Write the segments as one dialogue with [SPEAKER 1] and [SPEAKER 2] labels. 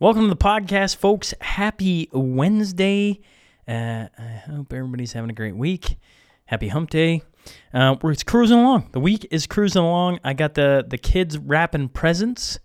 [SPEAKER 1] Welcome to the podcast, folks. Happy Wednesday. Uh, I hope everybody's having a great week. Happy Hump Day. Uh, we're cruising along. The week is cruising along. I got the the kids wrapping presents,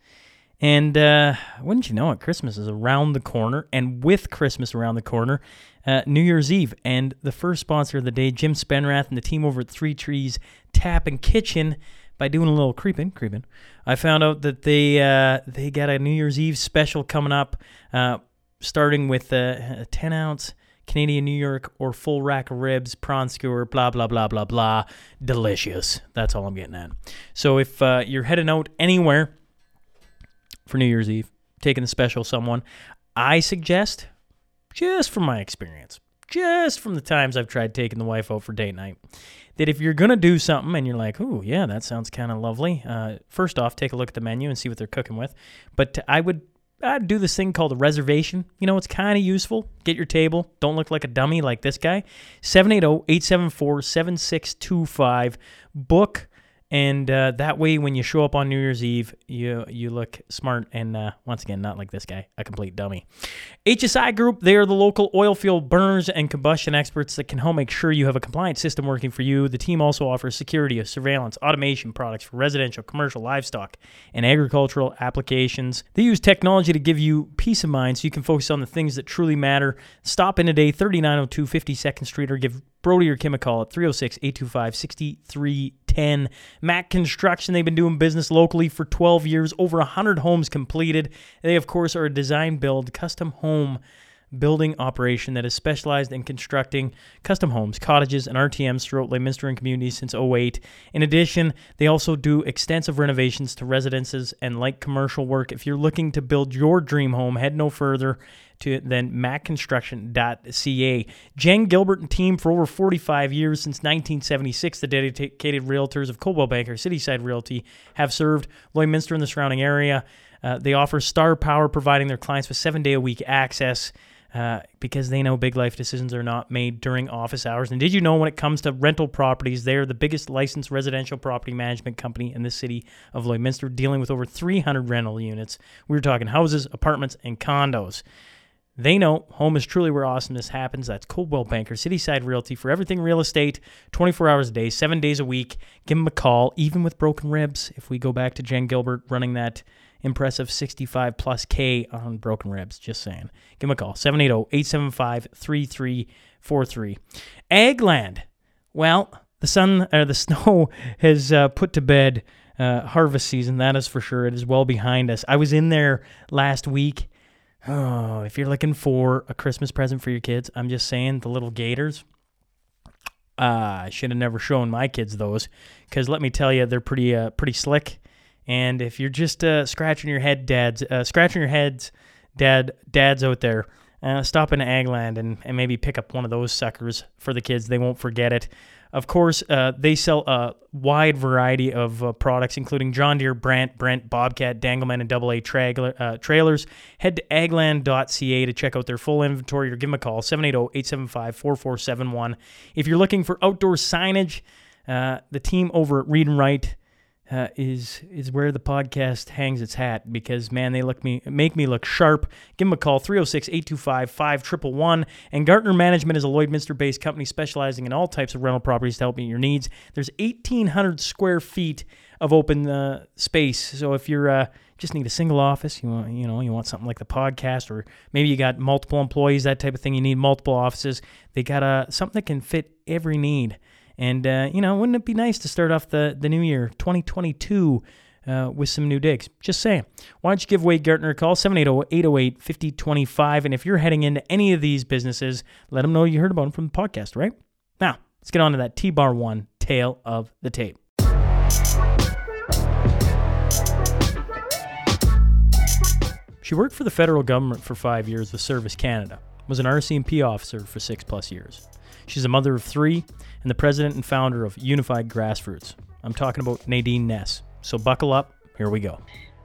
[SPEAKER 1] and uh, wouldn't you know it, Christmas is around the corner. And with Christmas around the corner, uh, New Year's Eve. And the first sponsor of the day, Jim Spenrath and the team over at Three Trees Tap and Kitchen by doing a little creeping, creeping, I found out that they uh, they got a New Year's Eve special coming up, uh, starting with a, a 10 ounce Canadian New York or full rack of ribs, prawn skewer, blah blah blah blah blah. Delicious. That's all I'm getting at. So if uh, you're heading out anywhere for New Year's Eve, taking the special someone, I suggest, just from my experience, just from the times I've tried taking the wife out for date night that if you're gonna do something and you're like, oh yeah, that sounds kind of lovely. Uh, first off, take a look at the menu and see what they're cooking with. But I would I'd do this thing called a reservation. You know, it's kind of useful. Get your table. Don't look like a dummy like this guy. 780-874-7625. Book and uh, that way, when you show up on New Year's Eve, you you look smart and uh, once again, not like this guy, a complete dummy. HSI Group, they are the local oil field burners and combustion experts that can help make sure you have a compliant system working for you. The team also offers security, surveillance, automation products for residential, commercial, livestock, and agricultural applications. They use technology to give you peace of mind so you can focus on the things that truly matter. Stop in today, 3902 52nd Street, or give Brody or Kim a call at 306 825 6310. Mac Construction, they've been doing business locally for 12 years, over 100 homes completed. They, of course, are a design build, custom home building operation that has specialized in constructing custom homes, cottages, and RTMs throughout Lloydminster and communities since 08. In addition, they also do extensive renovations to residences and light commercial work. If you're looking to build your dream home, head no further to than macconstruction.ca. Jen Gilbert and team for over 45 years since 1976, the dedicated realtors of Coldwell Banker Cityside Realty have served Lloydminster and the surrounding area. Uh, they offer star power, providing their clients with seven day a week access uh, because they know big life decisions are not made during office hours. And did you know when it comes to rental properties, they're the biggest licensed residential property management company in the city of Lloydminster, dealing with over 300 rental units. We are talking houses, apartments, and condos. They know home is truly where awesomeness happens. That's Coldwell Banker, Cityside Realty for everything real estate, 24 hours a day, seven days a week. Give them a call, even with broken ribs. If we go back to Jen Gilbert running that impressive 65 plus K on broken ribs. Just saying. Give him a call 780 875 3343. Agland. Well, the sun or the snow has uh, put to bed uh, harvest season. That is for sure. It is well behind us. I was in there last week. Oh, if you're looking for a Christmas present for your kids, I'm just saying the little gators. Uh, I should have never shown my kids those because let me tell you, they're pretty uh, pretty slick and if you're just uh, scratching your head, dads, uh, scratching your heads, dad, dads out there, uh, stop in Agland and, and maybe pick up one of those suckers for the kids. They won't forget it. Of course, uh, they sell a wide variety of uh, products, including John Deere, Brandt, Brent, Bobcat, Degelman, and AA trailer, uh, trailers. Head to agland.ca to check out their full inventory or give them a call, 780-875-4471. If you're looking for outdoor signage, uh, the team over at Read and Write uh, is is where the podcast hangs its hat because man they look me make me look sharp. Give them a call 306-825-5111 and Gartner Management is a Lloydminster based company specializing in all types of rental properties to help meet your needs. There's 1800 square feet of open uh, space. So if you're uh, just need a single office you want you know you want something like the podcast or maybe you got multiple employees that type of thing you need multiple offices they got a something that can fit every need and, uh, you know, wouldn't it be nice to start off the, the new year, 2022, uh, with some new digs? Just saying. Why don't you give Wade Gartner a call, 780-808-5025. And if you're heading into any of these businesses, let them know you heard about them from the podcast, right? Now, let's get on to that T-Bar 1 tale of the tape. She worked for the federal government for five years with Service Canada, was an RCMP officer for six plus years. She's a mother of three and the president and founder of Unified Grassroots. I'm talking about Nadine Ness. So buckle up. Here we go.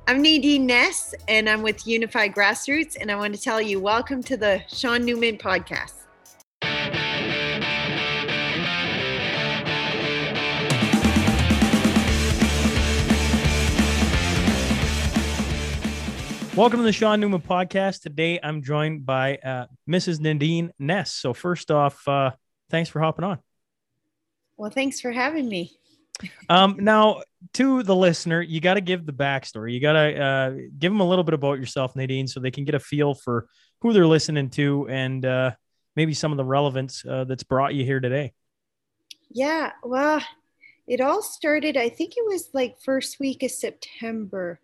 [SPEAKER 2] I'm Nadine Ness, and I'm with Unified Grassroots, and I want to tell you welcome to the Sean Newman podcast.
[SPEAKER 1] Welcome to the Sean Newman podcast. Today I'm joined by uh, Mrs. Nadine Ness. So, first off, uh, thanks for hopping on.
[SPEAKER 2] Well, thanks for having me.
[SPEAKER 1] Um, now, to the listener, you got to give the backstory. You got to uh, give them a little bit about yourself, Nadine, so they can get a feel for who they're listening to and uh, maybe some of the relevance uh, that's brought you here today.
[SPEAKER 2] Yeah, well, it all started, I think it was like first week of September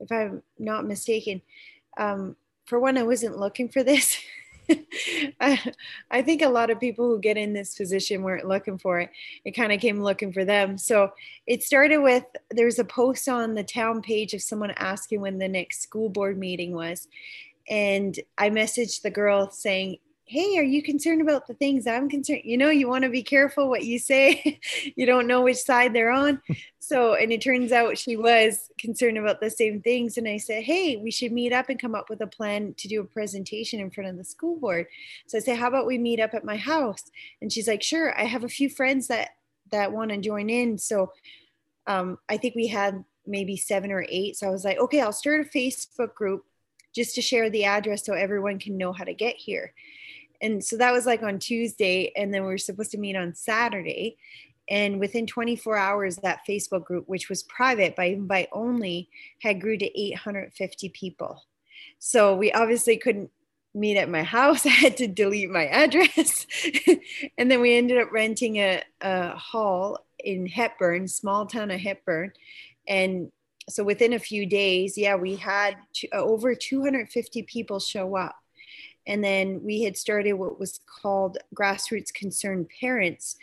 [SPEAKER 2] if I'm not mistaken. Um, for one, I wasn't looking for this. I, think a lot of people who get in this position weren't looking for it. It kind of came looking for them. So it started with there's a post on the town page of someone asking when the next school board meeting was. And I messaged the girl saying, hey are you concerned about the things i'm concerned you know you want to be careful what you say you don't know which side they're on. So and it turns out she was concerned about the same things and i said hey we should meet up and come up with a plan to do a presentation in front of the school board. So i said how about we meet up at my house? And she's like sure i have a few friends that that want to join in. So um, i think we had maybe seven or eight. So i was like okay i'll start a facebook group just to share the address so everyone can know how to get here and so that was like on Tuesday, and then we were supposed to meet on Saturday. And within 24 hours, that Facebook group, which was private by invite only, had grew to 850 people. So we obviously couldn't meet at my house. I had to delete my address. and then we ended up renting a, a hall in Hepburn, small town of Hepburn. And so within a few days, yeah, we had to, over 250 people show up. And then we had started what was called Grassroots Concerned Parents,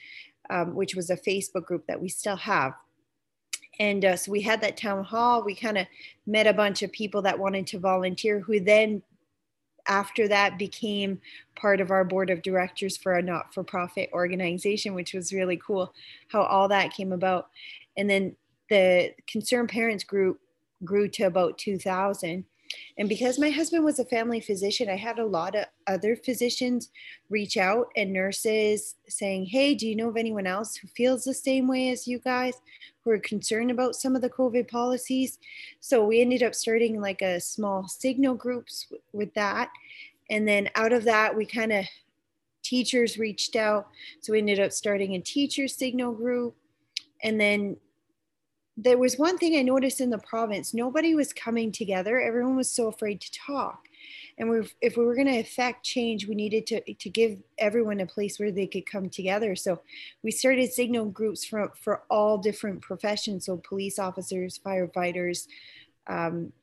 [SPEAKER 2] um, which was a Facebook group that we still have. And uh, so we had that town hall. We kind of met a bunch of people that wanted to volunteer, who then, after that, became part of our board of directors for a not for profit organization, which was really cool how all that came about. And then the Concerned Parents group grew to about 2,000 and because my husband was a family physician, I had a lot of other physicians reach out and nurses saying, Hey, do you know of anyone else who feels the same way as you guys, who are concerned about some of the COVID policies? So we ended up starting like a small signal groups with that. And then out of that, we kind of teachers reached out. So we ended up starting a teacher signal group. And then there was one thing I noticed in the province nobody was coming together. Everyone was so afraid to talk. And we if we were going to affect change, we needed to, to give everyone a place where they could come together. So we started signal groups for, for all different professions. So police officers, firefighters, um,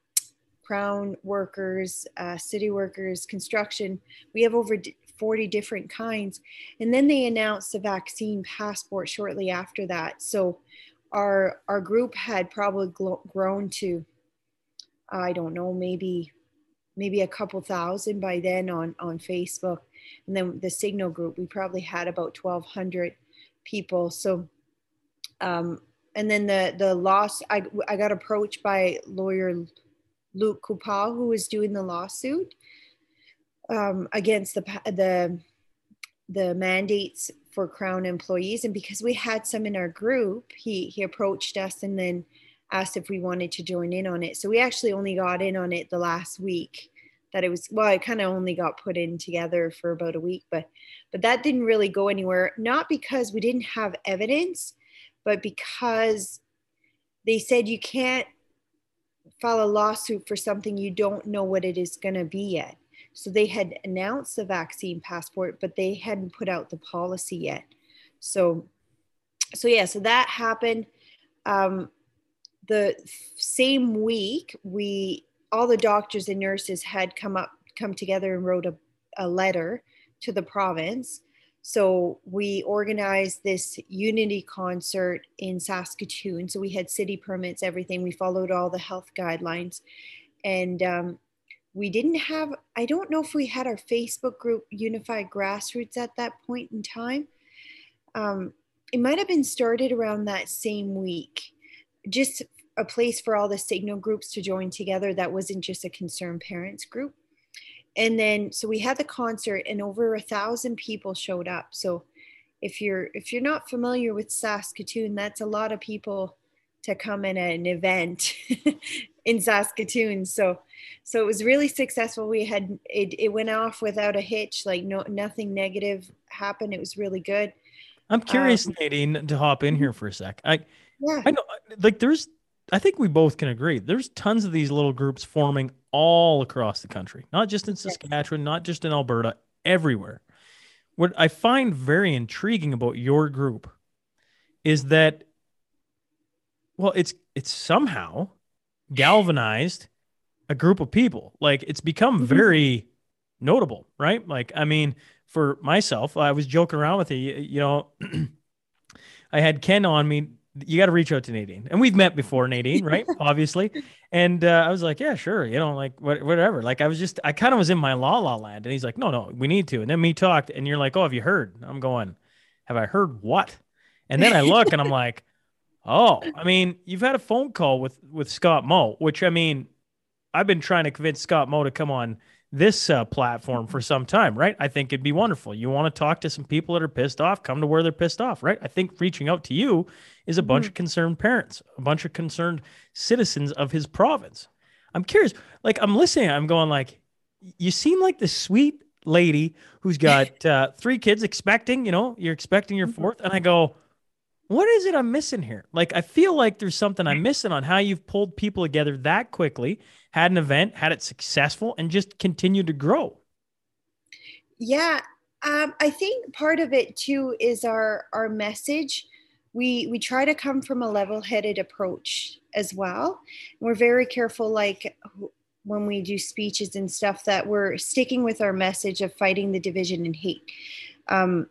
[SPEAKER 2] crown workers, uh, city workers, construction. We have over 40 different kinds. And then they announced the vaccine passport shortly after that. So our our group had probably grown to i don't know maybe maybe a couple thousand by then on on facebook. And then the signal group we probably had about 1200 people. So um and then the the loss i i got approached by lawyer luke kupal who was doing the lawsuit um, against the the the mandates for Crown employees. And because we had some in our group, he, he approached us and then asked if we wanted to join in on it. So we actually only got in on it the last week that it was, well, it kind of only got put in together for about a week, but, but that didn't really go anywhere. Not because we didn't have evidence, but because they said you can't file a lawsuit for something you don't know what it is going to be yet. So they had announced the vaccine passport, but they hadn't put out the policy yet. So, so yeah, so that happened. Um, the same week, we all the doctors and nurses had come up, come together and wrote a, a letter to the province. So we organized this unity concert in Saskatoon. So we had city permits, everything. We followed all the health guidelines, and um, we didn't have i don't know if we had our facebook group unified grassroots at that point in time. Um, it might have been started around that same week. Just a place for all the signal groups to join together that wasn't just a concerned parents group. And then so we had the concert and over a thousand people showed up. So if you're if you're not familiar with saskatoon that's a lot of people to come in an event in Saskatoon. So, so it was really successful. We had it, it went off without a hitch, like no nothing negative happened. It was really good.
[SPEAKER 1] I'm curious, um, Nadine, to hop in here for a sec. I,
[SPEAKER 2] yeah,
[SPEAKER 1] I know, like there's, I think we both can agree. There's tons of these little groups forming all across the country, not just in Saskatchewan, yeah. not just in Alberta, everywhere. What I find very intriguing about your group is that, well, it's it's somehow galvanized a group of people. Like it's become mm-hmm. very notable, right? Like, I mean, for myself, I was joking around with you, you know, I had Ken on me. You got to reach out to Nadine, and we've met before, Nadine, right? Obviously, and uh, I was like, yeah, sure, you know, like whatever. Like I was just, I kind of was in my la la land, and he's like, no, no, we need to. And then me talked, and you're like, oh, have you heard? I'm going, have I heard what? And then I look, and I'm like, Oh, I mean, you've had a phone call with with Scott Moe, which I mean, I've been trying to convince Scott Moe to come on this uh, platform for some time, right? I think it'd be wonderful. You want to talk to some people that are pissed off, come to where they're pissed off, right? I think reaching out to you is a bunch mm-hmm. of concerned parents, a bunch of concerned citizens of his province. I'm curious, like I'm listening, I'm going like, you seem like the sweet lady who's got uh, three kids expecting, you know, you're expecting your mm-hmm. fourth, and I go, what is it I'm missing here? Like, I feel like there's something I'm missing on how you've pulled people together that quickly, had an event, had it successful, and just continued to grow.
[SPEAKER 2] Yeah, um, I think part of it too is our our message. We we try to come from a level-headed approach as well. We're very careful, like when we do speeches and stuff, that we're sticking with our message of fighting the division and hate. Um,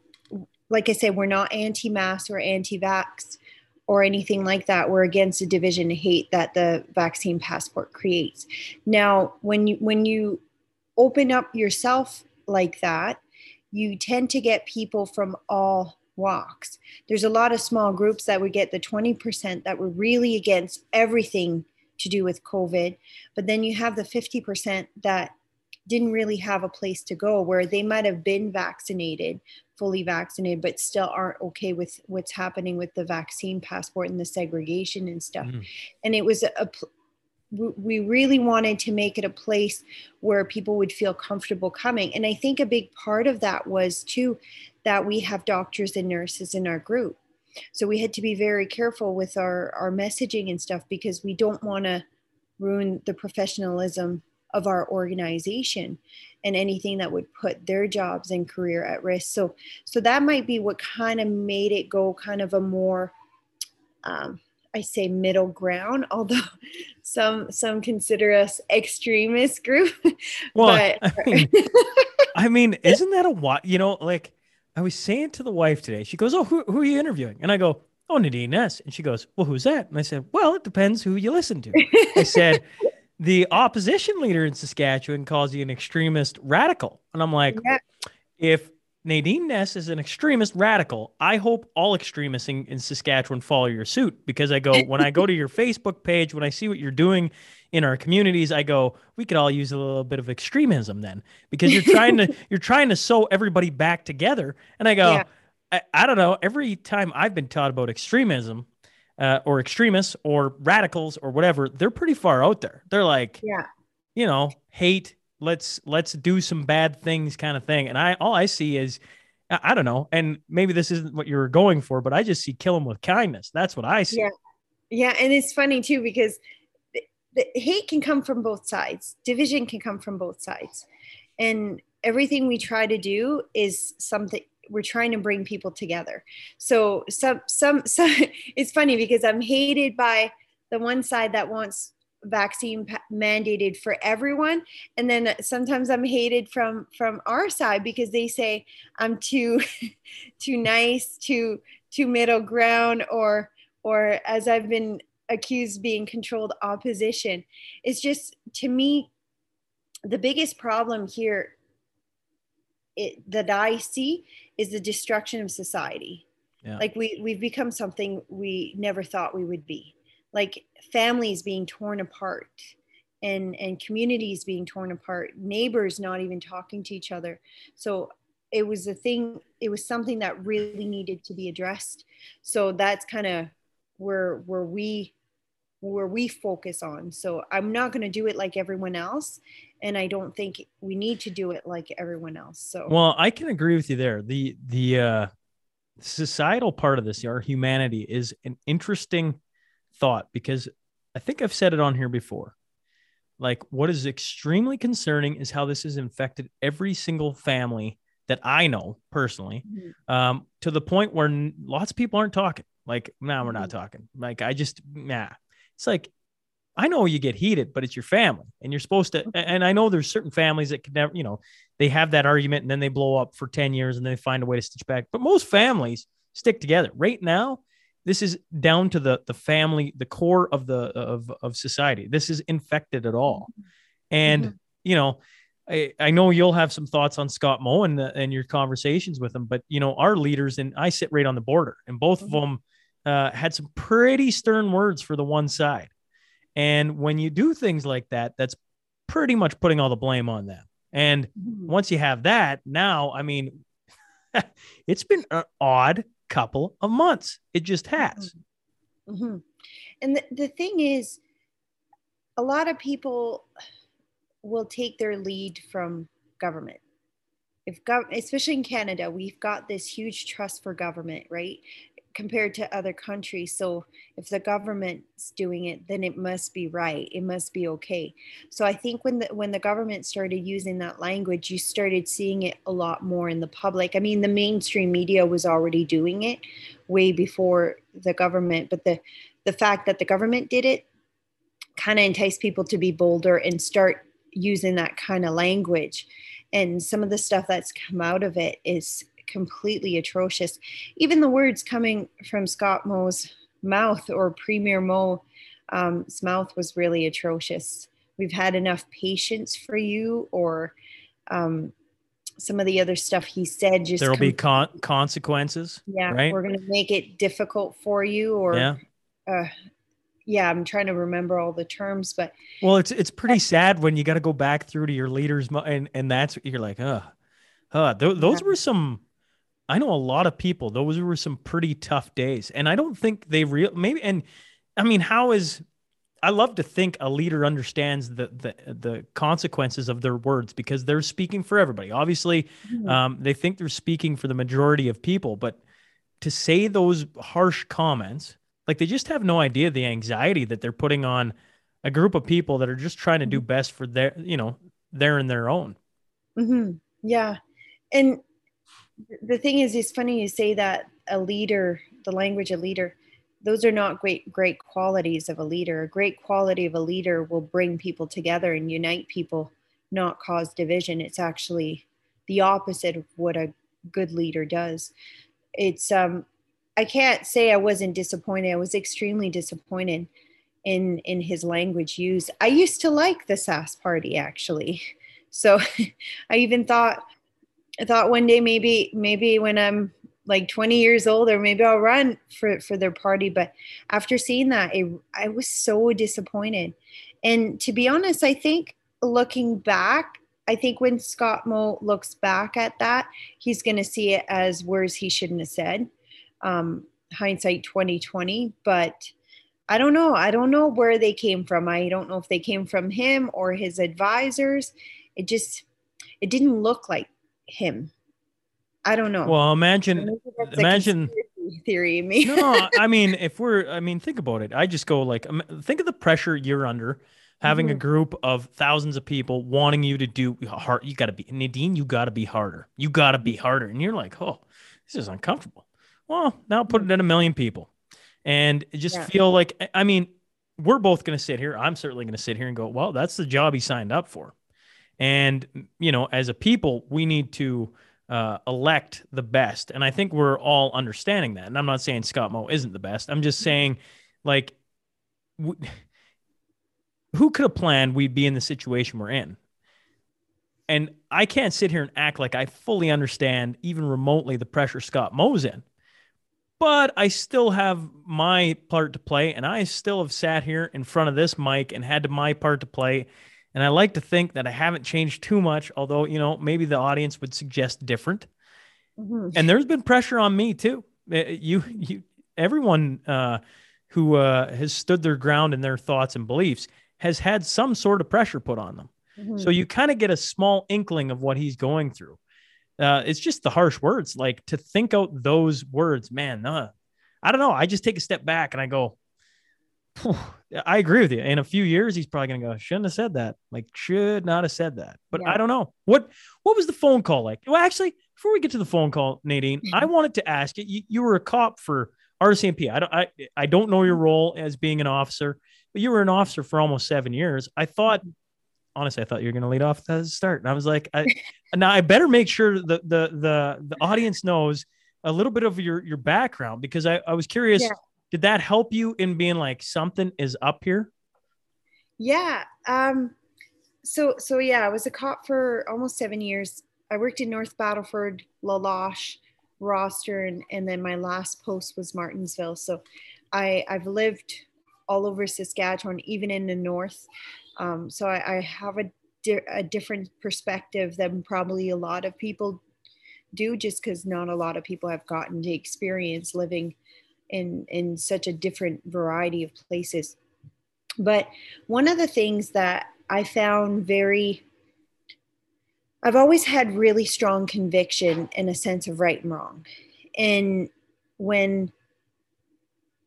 [SPEAKER 2] like I said, we're not anti mask or anti vax or anything like that. We're against the division hate that the vaccine passport creates. Now, when you when you open up yourself like that, you tend to get people from all walks. There's a lot of small groups that would get the 20% that were really against everything to do with COVID. But then you have the 50% that didn't really have a place to go where they might have been vaccinated fully vaccinated but still aren't okay with what's happening with the vaccine passport and the segregation and stuff. Mm. and it was a, a we really wanted to make it a place where people would feel comfortable coming. And i think a big part of that was too that we have doctors and nurses in our group. So we had to be very careful with our our messaging and stuff because we don't want to ruin the professionalism of our organization and anything that would put their jobs and career at risk so so that might be what kind of made it go kind of a more um, I say middle ground, although some some consider us extremist group. Well, but
[SPEAKER 1] I mean, I mean, isn't that a what? You know, like I was saying to the wife today. She goes, "Oh, who, who are you interviewing?" And I go, "Oh, Nadine Ness." And she goes, "Well, who's that?" And I said, "Well, it depends who you listen to." I said, the opposition leader in Saskatchewan calls you an extremist radical. And I'm like, yeah. if Nadine Ness is an extremist radical, I hope all extremists in, in Saskatchewan follow your suit because I go, when I go to your Facebook page, when I see what you're doing in our communities, I go, we could all use a little bit of extremism then because you're trying to, you're trying to sew everybody back together. And I go, yeah. I, I don't know. Every time I've been taught about extremism, uh, or extremists or radicals or whatever, they're pretty far out there. They're like,
[SPEAKER 2] yeah,
[SPEAKER 1] you know, hate. Let's let's do some bad things, kind of thing. And I all I see is, I, I don't know, and maybe this isn't what you're going for, but I just see kill them with kindness. That's what I see.
[SPEAKER 2] Yeah, yeah, and it's funny too because the, the hate can come from both sides. Division can come from both sides, and everything we try to do is something we're trying to bring people together. So some some some it's funny because I'm hated by the one side that wants vaccine mandated for everyone and then sometimes i'm hated from from our side because they say i'm too too nice too too middle ground or or as i've been accused being controlled opposition it's just to me the biggest problem here it, that I see is the destruction of society. Yeah. Like we we've become something we never thought we would be. Like families being torn apart and and communities being torn apart, neighbors not even talking to each other. So it was a thing it was something that really needed to be addressed. So that's kind of where where we where we focus on. So I'm not going to do it like everyone else. And I don't think we need to do it like everyone else. So,
[SPEAKER 1] well, I can agree with you there. The, the, uh, societal part of this, our humanity is an interesting thought because I think I've said it on here before. Like, what is extremely concerning is how this has infected every single family that I know personally, mm-hmm. um, to the point where n- lots of people aren't talking. Like, now nah, we're not mm-hmm. talking. Like, I just, nah, it's like, I know you get heated, but it's your family and you're supposed to. And I know there's certain families that can never, you know, they have that argument and then they blow up for 10 years and then they find a way to stitch back. But most families stick together. Right now, this is down to the the family, the core of the of of society. This is infected at all. And mm-hmm. you know, I, I know you'll have some thoughts on Scott Moe and, the, and your conversations with him, but you know, our leaders and I sit right on the border and both mm-hmm. of them uh, had some pretty stern words for the one side. And when you do things like that, that's pretty much putting all the blame on them. And mm-hmm. once you have that, now, I mean, it's been an odd couple of months. It just has.
[SPEAKER 2] Mm-hmm. mm-hmm. And the, the thing is, a lot of people will take their lead from government. If gov- especially in Canada, we've got this huge trust for government, right? Compared to other countries. So if the government's doing it, then it must be right. It must be okay. So I think when the when the government started using that language, you started seeing it a lot more in the public. I mean, the mainstream media was already doing it way before the government, but the the fact that the government did it kind of enticed people to be bolder and start using that kind of language. And some of the stuff that's come out of it is completely atrocious. Even the words coming from Scott Moe's mouth or Premier Moe's um, mouth was really atrocious. We've had enough patience for you, or um, some of the other stuff he said. Just
[SPEAKER 1] there will be con- consequences.
[SPEAKER 2] Yeah,
[SPEAKER 1] right?
[SPEAKER 2] we're going to make it difficult for you, or yeah. Uh, yeah, I'm trying to remember all the terms, but
[SPEAKER 1] well, it's it's pretty sad when you got to go back through to your leaders, and and that's you're like, uh, uh, th- those yeah. were some I know a lot of people. Those were some pretty tough days, and I don't think they real maybe. And I mean, how is I love to think a leader understands the the the consequences of their words because they're speaking for everybody. Obviously, mm-hmm. um, they think they're speaking for the majority of people, but to say those harsh comments, like they just have no idea the anxiety that they're putting on a group of people that are just trying to do mm-hmm. best for their, you know, their and their own.
[SPEAKER 2] Mm-hmm. Yeah, and the thing is, it's funny you say that a leader, the language a leader, those are not great great qualities of a leader. A great quality of a leader will bring people together and unite people, not cause division. It's actually the opposite of what a good leader does. It's um I can't say I wasn't disappointed. I was extremely disappointed in in his language use. I used to like the Sask party actually. So I even thought I thought one day maybe maybe when I'm like 20 years old or maybe I'll run for for their party but after seeing that it, I was so disappointed. And to be honest I think looking back I think when Scott Moe looks back at that he's going to see it as words he shouldn't have said um, hindsight 2020 but I don't know. I don't know where they came from. I don't know if they came from him or his advisors. It just it didn't look like him. I don't know.
[SPEAKER 1] Well, imagine, imagine
[SPEAKER 2] theory. Me.
[SPEAKER 1] no, I mean, if we're, I mean, think about it. I just go like, think of the pressure you're under, having mm-hmm. a group of thousands of people wanting you to do hard. You got to be Nadine. You got to be harder. You got to be harder. And you're like, oh, this is uncomfortable. Well, now put it in a million people, and just yeah. feel like, I mean, we're both going to sit here. I'm certainly going to sit here and go, well, that's the job he signed up for. And, you know, as a people, we need to uh, elect the best. And I think we're all understanding that. And I'm not saying Scott Moe isn't the best. I'm just saying, like, w- who could have planned we'd be in the situation we're in? And I can't sit here and act like I fully understand, even remotely, the pressure Scott Moe's in. But I still have my part to play, and I still have sat here in front of this mic and had my part to play and I like to think that I haven't changed too much, although, you know, maybe the audience would suggest different. Mm-hmm. And there's been pressure on me too. Uh, you, you, everyone uh, who uh, has stood their ground in their thoughts and beliefs has had some sort of pressure put on them. Mm-hmm. So you kind of get a small inkling of what he's going through. Uh, it's just the harsh words. Like to think out those words, man. Uh, I don't know. I just take a step back and I go, I agree with you. In a few years, he's probably gonna go, shouldn't have said that. Like, should not have said that. But yeah. I don't know. What what was the phone call like? Well, actually, before we get to the phone call, Nadine, I mm-hmm. wanted to ask you, you, you were a cop for RCMP. I don't I, I don't know your role as being an officer, but you were an officer for almost seven years. I thought honestly, I thought you were going to lead off the start. And I was like, I, now I better make sure the, the, the, the audience knows a little bit of your, your background because I, I was curious, yeah. Did that help you in being like something is up here?
[SPEAKER 2] Yeah. Um, so, so yeah, I was a cop for almost seven years. I worked in North Battleford, La Loche, Rosthern, and, and then my last post was Martensville. So I, I've lived all over Saskatchewan, even in the north. Um, so I, I have a, a different perspective than probably a lot of people do, just because not a lot of people have gotten to experience living in in such a different variety of places. But one of the things that I found very I've always had really strong conviction and a sense of right and wrong. And when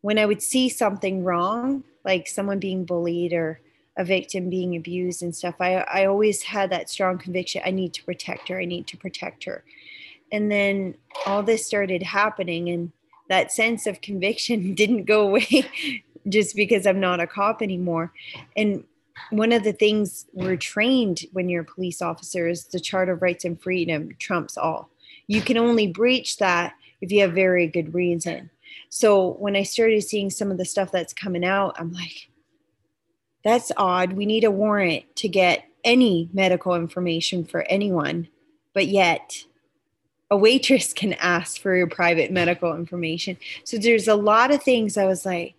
[SPEAKER 2] when I would see something wrong, like someone being bullied or a victim being abused and stuff, I, I always had that strong conviction I need to protect her, I need to protect her. And then all this started happening, and that sense of conviction didn't go away just because I'm not a cop anymore. And one of the things we're trained when you're a police officer is the Charter of Rights and Freedom trumps all. You can only breach that if you have very good reason. So when I started seeing some of the stuff that's coming out, I'm like, that's odd. We need a warrant to get any medical information for anyone, but yet a waitress can ask for your private medical information. So there's a lot of things I was like,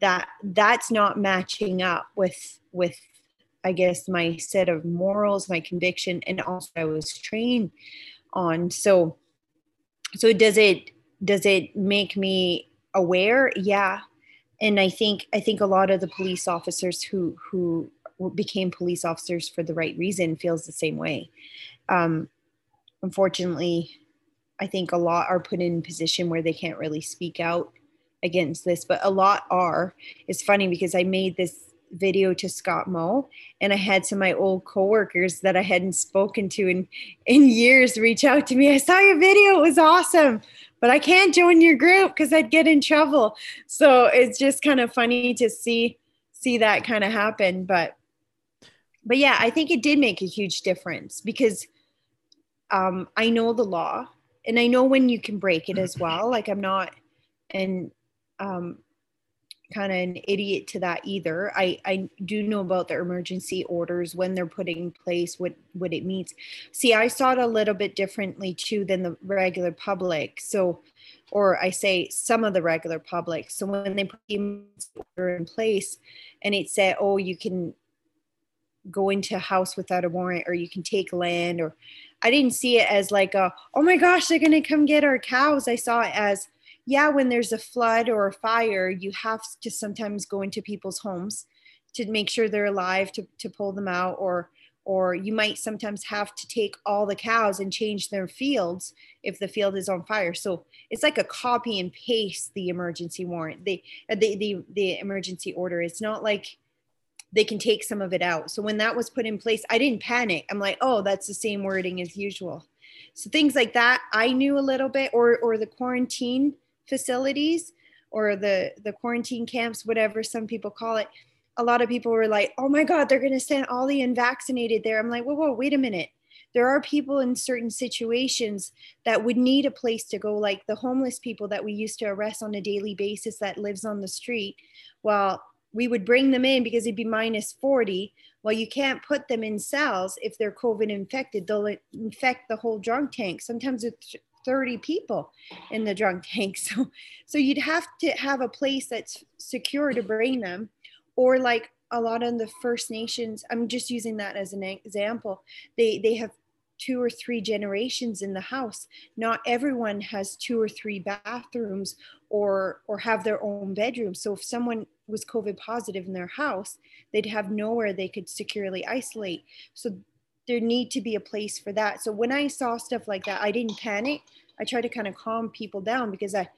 [SPEAKER 2] that that's not matching up with with I guess my set of morals, my conviction, and also I was trained on. So so does it does it make me aware? Yeah, and I think I think a lot of the police officers who who became police officers for the right reason feels the same way. Um, unfortunately, I think a lot are put in position where they can't really speak out against this, but a lot are. It's funny because I made this video to Scott Moe and I had some of my old coworkers that I hadn't spoken to in in years reach out to me. I saw your video, it was awesome but I can't join your group because I'd get in trouble. So it's just kind of funny to see see that kind of happen. But but yeah, I think it did make a huge difference because um, I know the law and I know when you can break it as well. Like I'm not and um, kind of an idiot to that either. I, I do know about the emergency orders when they're put in place, what, what it means. See, I saw it a little bit differently too than the regular public. So, or I say some of the regular public. So when they put the order in place and it said, oh, you can go into a house without a warrant or you can take land or I didn't see it as like a, oh my gosh, they're going to come get our cows. I saw it as, yeah, when there's a flood or a fire, you have to sometimes go into people's homes to make sure they're alive to, to pull them out or or you might sometimes have to take all the cows and change their fields if the field is on fire. So it's like a copy and paste the emergency warrant. The uh, the the, the emergency order. It's not like they can take some of it out. So when that was put in place i didn't panic. I'm like oh that's the same wording as usual. So things like that i knew a little bit or or the quarantine facilities or the the quarantine camps whatever some people call it. A lot of people were like oh my god they're to send all the unvaccinated there. I'm like whoa whoa wait a minute. There are people in certain situations that would need a place to go like the homeless people that we used to arrest on a daily basis that lives on the street. Well we would bring them in because it'd be minus 40 well you can't put them in cells if they're covid infected they'll infect the whole drunk tank sometimes it's 30 people in the drunk tank. So, so you'd have to have a place that's secure to bring them, or like a lot of the First Nations. I'm just using that as an example. They they have two or three generations in the house not everyone has two or three bathrooms or or have their own bedroom so if someone was covid positive in their house they'd have nowhere they could securely isolate so there need to be a place for that so when i saw stuff like that i didn't panic i tried to kind of calm people down because i,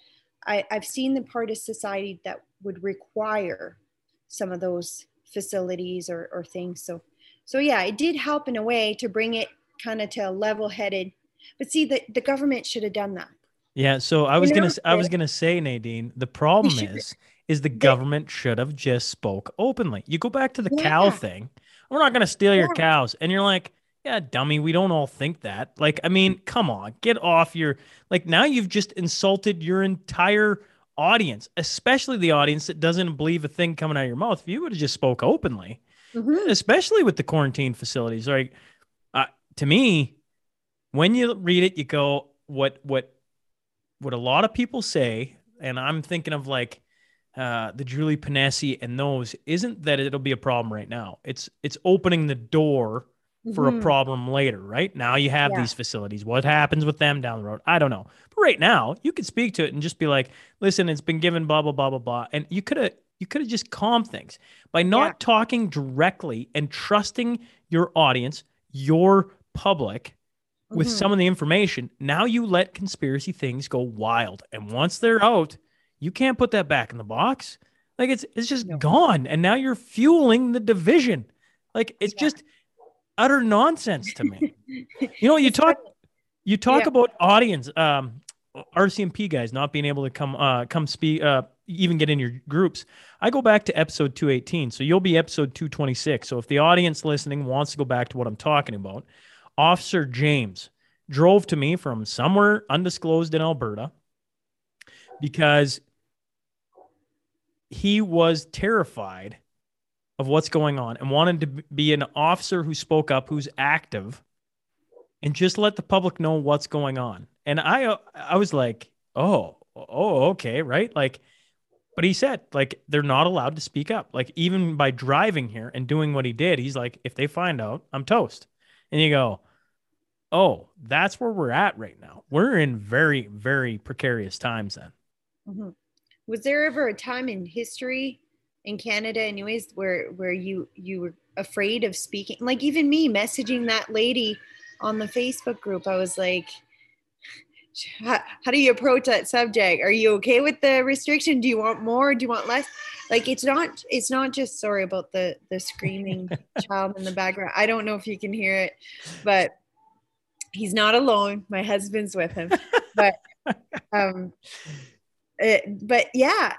[SPEAKER 2] I i've seen the part of society that would require some of those facilities or, or things so so yeah it did help in a way to bring it kind of to a level headed. But see, the, the government should have done that.
[SPEAKER 1] Yeah. So I was you know, gonna I was gonna say, Nadine, the problem is is the government should have just spoke openly. You go back to the yeah. cow thing. We're not gonna steal yeah. your cows. And you're like, yeah, dummy, we don't all think that. Like, I mean, come on, get off your like now you've just insulted your entire audience, especially the audience that doesn't believe a thing coming out of your mouth. If you would have just spoke openly, mm-hmm. especially with the quarantine facilities, like to me, when you read it, you go, what what what a lot of people say, and I'm thinking of like uh, the Julie Ponesse and those, isn't that it'll be a problem right now. It's it's opening the door for mm-hmm. a problem later, right? Now you have yeah. these facilities. What happens with them down the road? I don't know. But right now, you could speak to it and just be like, listen, it's been given blah blah blah blah blah. And you could have you could have just calmed things by not yeah. talking directly and trusting your audience, your public with mm-hmm. some of the information. Now you let conspiracy things go wild. And once they're out, you can't put that back in the box. Like it's it's just no. gone. And now you're fueling the division. Like it's yeah. just utter nonsense to me. you know, you talk you talk yeah. about audience, um, RCMP guys not being able to come uh come speak uh even get in your groups. I go back to episode 218. So you'll be episode 226. So if the audience listening wants to go back to what I'm talking about, Officer James drove to me from somewhere undisclosed in Alberta because he was terrified of what's going on and wanted to be an officer who spoke up, who's active, and just let the public know what's going on. And I, I was like, oh, oh, okay, right, like. But he said, like, they're not allowed to speak up. Like, even by driving here and doing what he did, he's like, if they find out, I'm toast. And you go, oh, that's where we're at right now. We're in very, very precarious times then.
[SPEAKER 2] Mm-hmm. Was there ever a time in history in Canada, anyways, where where you you were afraid of speaking? Like even me messaging that lady on the Facebook group, I was like, how, how do you approach that subject? Are you okay with the restriction? Do you want more? Do you want less? Like it's not it's not just sorry about the the screaming child in the background. I don't know if you can hear it, but he's not alone. My husband's with him, but um, it, but yeah,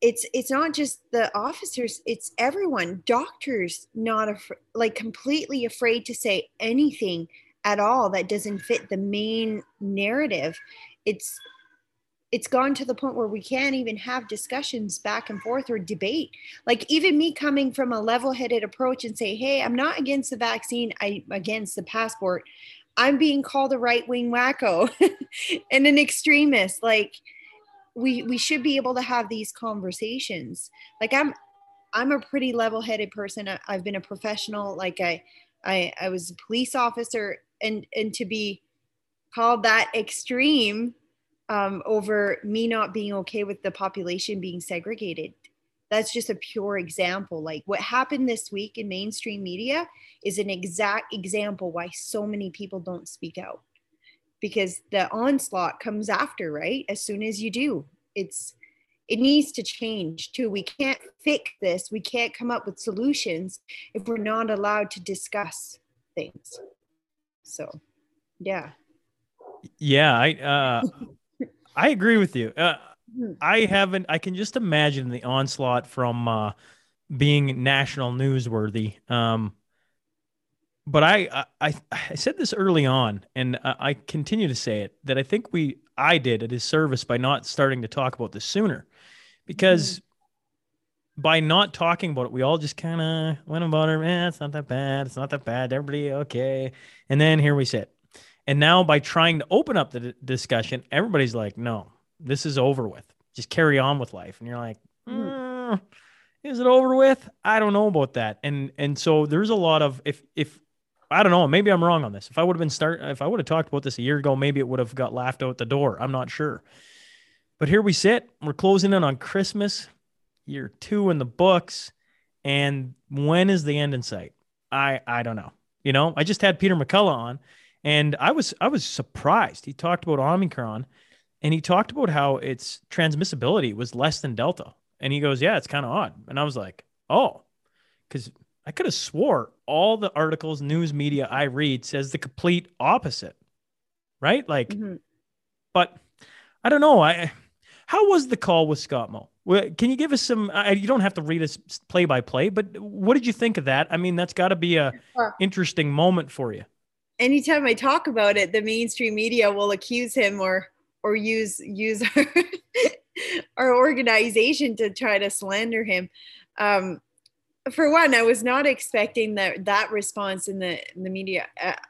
[SPEAKER 2] it's it's not just the officers; it's everyone. Doctors not af- like completely afraid to say anything at all that doesn't fit the main narrative. It's it's gone to the point where we can't even have discussions back and forth or debate. Like even me coming from a level-headed approach and say, "Hey, I'm not against the vaccine. I'm against the passport." I'm being called a right wing wacko and an extremist. Like we we should be able to have these conversations. Like I'm I'm a pretty level headed person. I, I've been a professional. Like I I I was a police officer, and and to be called that extreme um, over me not being okay with the population being segregated that's just a pure example. Like what happened this week in mainstream media is an exact example why so many people don't speak out because the onslaught comes after, right? As soon as you do, it's it needs to change too. We can't fix this. We can't come up with solutions if we're not allowed to discuss things. So, yeah.
[SPEAKER 1] Yeah, I uh I agree with you. Uh Hmm. I haven't. I can just imagine the onslaught from uh, being national newsworthy. Um, but I, I, I said this early on, and I continue to say it that I think we, I did a disservice by not starting to talk about this sooner, because mm. by not talking about it, we all just kind of went about it. Man, it's not that bad. It's not that bad. Everybody okay. And then here we sit. And now by trying to open up the d- discussion, everybody's like, no, this is over with. Just carry on with life. And you're like, mm, is it over with? I don't know about that. And and so there's a lot of if if I don't know. Maybe I'm wrong on this. If I would have been start, if I would have talked about this a year ago, maybe it would have got laughed out the door. I'm not sure. But here we sit. We're closing in on Christmas, year two in the books, and when is the end in sight? I I don't know. You know, I just had Peter McCullough on, and I was I was surprised. He talked about Omicron, and he talked about how its transmissibility was less than Delta. And he goes, "Yeah, it's kind of odd." And I was like, "Oh," because I could have swore all the articles, news media I read says the complete opposite, right? Like, mm-hmm. but I don't know. I how was the call with Scott Moe? Can you give us some? Uh, you don't have to read us play by play, but what did you think of that? I mean, that's got to be a interesting moment for you.
[SPEAKER 2] Anytime I talk about it, the mainstream media will accuse him or or use use our, our organization to try to slander him. Um, for one, I was not expecting that that response in the in the media at,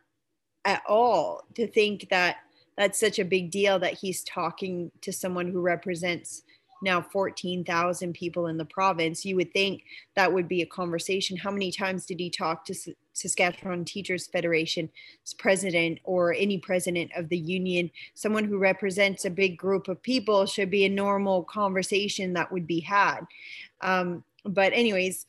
[SPEAKER 2] at all. To think that that's such a big deal that he's talking to someone who represents now 14,000 people in the province. You would think that would be a conversation. How many times did he talk to Saskatchewan Teachers Federation's president or any president of the union? Someone who represents a big group of people should be a normal conversation that would be had. Um, but, anyways,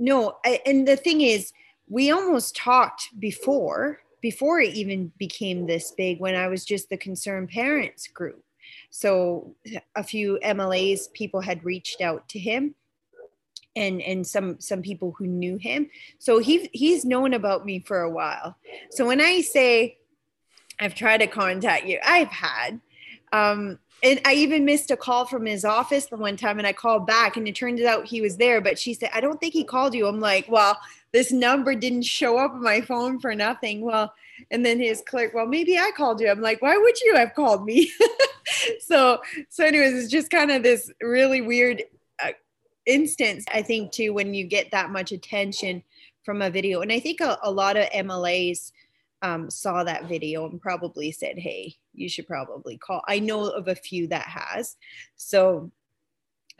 [SPEAKER 2] no. I, and the thing is, we almost talked before before it even became this big when I was just the concerned parents group so a few MLAs people had reached out to him and and some some people who knew him. So he he's known about me for a while. So when I say I've tried to contact you, I've had um and I even missed a call from his office the one time and I called back and it turned out he was there but she said I don't think he called you. I'm like, "Well, this number didn't show up on my phone for nothing." Well, and then his clerk, "Well, maybe I called you." I'm like, "Why would you have called me?" so so anyways it's just kind of this really weird uh, instance i think too when you get that much attention from a video and i think a, a lot of mlas um, saw that video and probably said hey you should probably call i know of a few that has so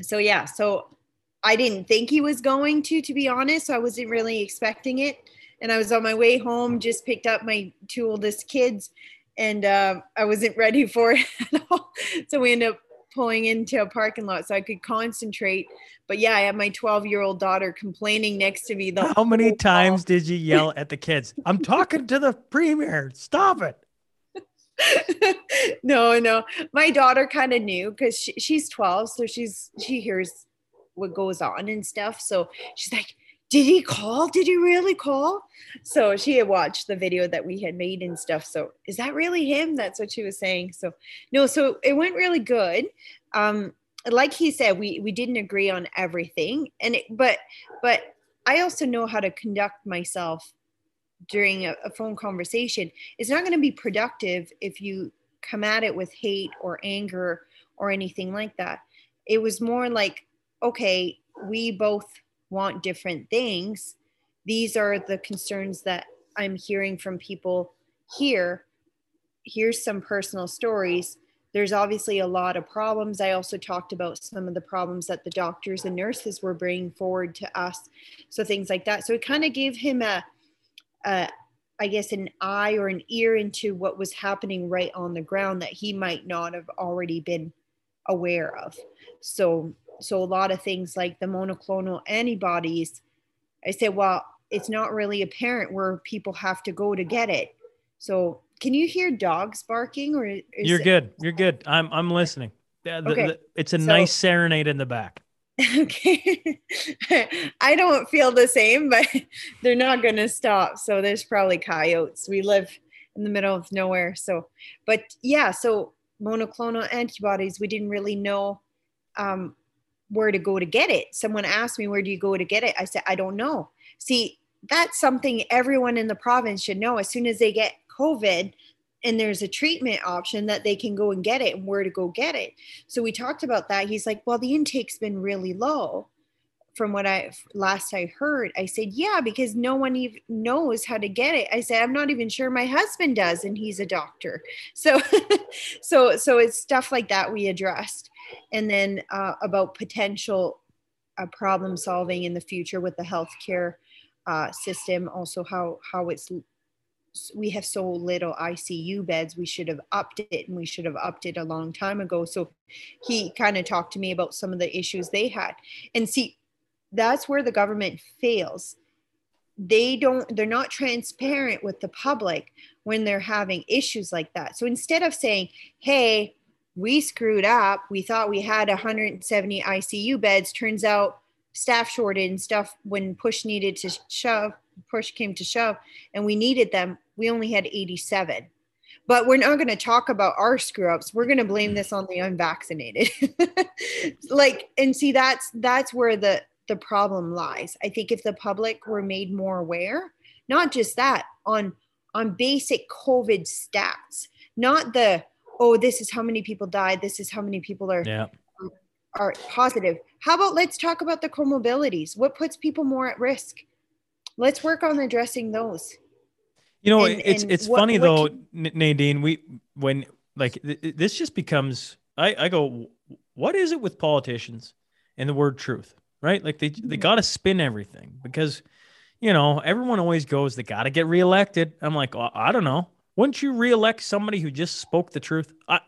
[SPEAKER 2] so yeah so i didn't think he was going to to be honest so i wasn't really expecting it and i was on my way home just picked up my two oldest kids and um, I wasn't ready for it at all. So we ended up pulling into a parking lot so I could concentrate. But yeah, I had my 12 year old daughter complaining next to me.
[SPEAKER 1] The How many times did you yell at the kids? I'm talking to the premier. Stop it.
[SPEAKER 2] no, no. My daughter kind of knew because she, she's 12. So she's, she hears what goes on and stuff. So she's like, did he call? Did he really call? So she had watched the video that we had made and stuff. So is that really him? That's what she was saying. So no, so it went really good. Um, like he said, we we didn't agree on everything, and it, but but I also know how to conduct myself during a, a phone conversation. It's not going to be productive if you come at it with hate or anger or anything like that. It was more like, okay, we both want different things. These are the concerns that i'm hearing from people here. Here's some personal stories. There's obviously a lot of problems. I also talked about some of the problems that the doctors and nurses were bringing forward to us. So things like that. So it kind of gave him a, a I guess an eye or an ear into what was happening right on the ground that he might not have already been aware of. So so a lot of things like the monoclonal antibodies, I said, well, it's not really apparent where people have to go to get it. So can you hear dogs barking or
[SPEAKER 1] you're good. You're good. I'm, I'm listening. The, okay. The, it's a so, nice serenade in the back.
[SPEAKER 2] Okay. I don't feel the same, but they're not going to stop. So there's probably coyotes. We live in the middle of nowhere. So, but yeah, so monoclonal antibodies, we didn't really know um, where to go to get it. Someone asked me, Where do you go to get it? I said, I don't know. See, that's something everyone in the province should know. As soon as they get COVID and there's a treatment option that they can go and get it and where to go get it. So we talked about that. He's like, Well, the intake's been really low from what I last I heard. I said, Yeah, because no one even knows how to get it. I said, I'm not even sure my husband does, and he's a doctor. So so so it's stuff like that we addressed and then uh, about potential uh, problem solving in the future with the healthcare uh, system, also how how it's we have so little ICU beds. We should have upped it and we should have upped it a long time ago. So he kind of talked to me about some of the issues they had. And see, that's where the government fails. They don't, they're not transparent with the public when they're having issues like that. So instead of saying, hey, we screwed up, we thought we had 170 ICU beds, turns out staff shorted and stuff when push needed to shove push came to shove and we needed them, we only had 87. But we're not going to talk about our screw ups. We're going to blame this on the unvaccinated. like and see that's that's where the the problem lies. I think if the public were made more aware, not just that, on on basic COVID stats, not the oh, this is how many people died, this is how many people are
[SPEAKER 1] yeah.
[SPEAKER 2] are positive. How about let's talk about the comorbidities? What puts people more at risk? Let's work on addressing those.
[SPEAKER 1] You know, and, it's and it's what, funny what though, can... Nadine. We when like th- this just becomes. I I go, what is it with politicians and the word truth, right? Like they they mm-hmm. got to spin everything because, you know, everyone always goes they got to get reelected. I'm like, well, I don't know. Wouldn't you reelect somebody who just spoke the truth? I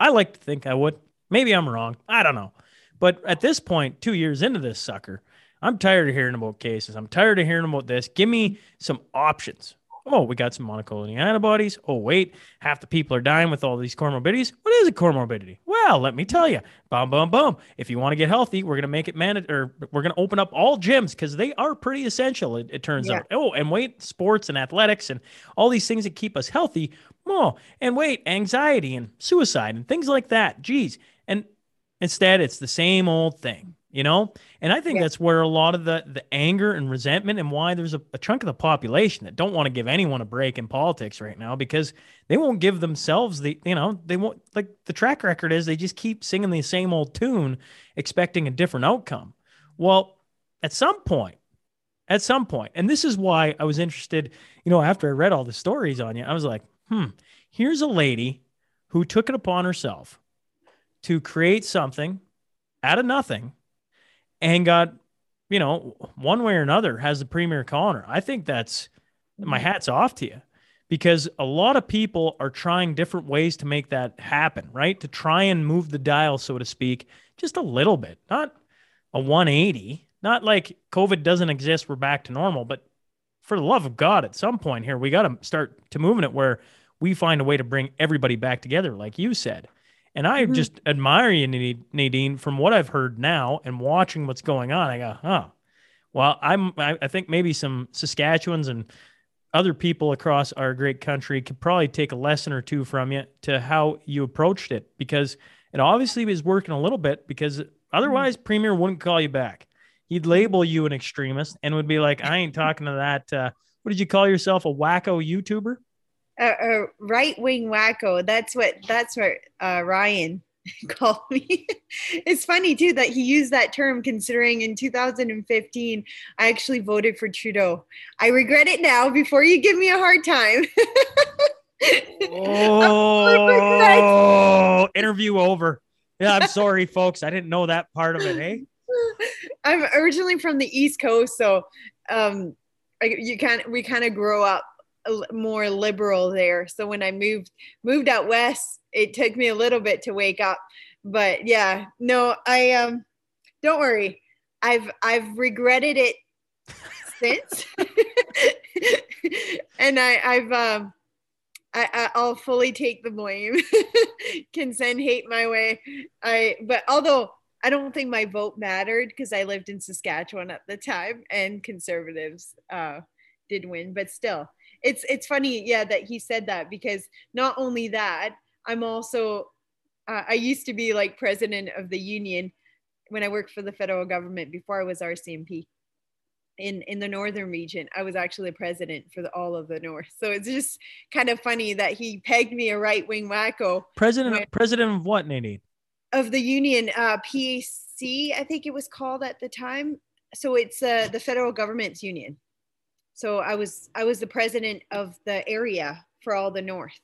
[SPEAKER 1] I like to think I would. Maybe I'm wrong. I don't know. But at this point, two years into this sucker, I'm tired of hearing about cases. I'm tired of hearing about this. Give me some options. Oh, we got some monoclonal antibodies. Oh, wait, half the people are dying with all these comorbidities. What is a comorbidity? Well, let me tell you. Boom, boom, boom. If you want to get healthy, we're going to make it mandatory, or we're going to open up all gyms because they are pretty essential, it, it turns yeah. out. Oh, and wait, sports and athletics and all these things that keep us healthy. Oh, and wait, anxiety and suicide and things like that. Geez. And instead, it's the same old thing you know and i think yeah. that's where a lot of the the anger and resentment and why there's a, a, chunk of the population that don't want to give anyone a break in politics right now because they won't give themselves the you know they won't like the track record is they just keep singing the same old tune expecting a different outcome well at some point at some point and this is why i was interested you know after i read all the stories on you i was like hmm here's a lady who took it upon herself to create something out of nothing and got, you know, one way or another has the premier calling her. I think that's my mm-hmm. hat's off to you because a lot of people are trying different ways to make that happen, right? To try and move the dial, so to speak, just a little bit, not a 180, not like COVID doesn't exist, we're back to normal, but for the love of God, at some point here, we got to start to moving it where we find a way to bring everybody back together, like you said. And I mm-hmm. just admire you, Nadine, from what I've heard now and watching what's going on. I go, huh. Well, I'm. I, I think maybe some Saskatchewans and other people across our great country could probably take a lesson or two from you to how you approached it because it obviously was working a little bit because otherwise mm-hmm. Premier wouldn't call you back. He'd label you an extremist and would be like, I ain't talking to that. Uh, what did you call yourself? A wacko YouTuber?
[SPEAKER 2] A, a right wing wacko. That's what that's what uh, Ryan called me. it's funny too that he used that term considering in 2015 I actually voted for Trudeau. I regret it now before you give me a hard time.
[SPEAKER 1] oh, interview over. Yeah, I'm sorry, folks. I didn't know that part of it. Hey,
[SPEAKER 2] I'm originally from the East Coast, so um, I, you kind we kind of grow up more liberal there. So when I moved moved out west, it took me a little bit to wake up. But yeah, no, I um don't worry. I've I've regretted it since. and I I've um I, I'll fully take the blame. Can send hate my way. I but although I don't think my vote mattered because I lived in Saskatchewan at the time and conservatives uh, did win, but still, it's it's funny, yeah, that he said that because not only that, I'm also uh, I used to be like president of the union when I worked for the federal government before I was RCMP in in the northern region. I was actually president for the, all of the north. So it's just kind of funny that he pegged me a right wing wacko.
[SPEAKER 1] President where, president of what, Nadine?
[SPEAKER 2] Of the union, uh, PAC, I think it was called at the time. So it's uh, the federal government's union so i was i was the president of the area for all the north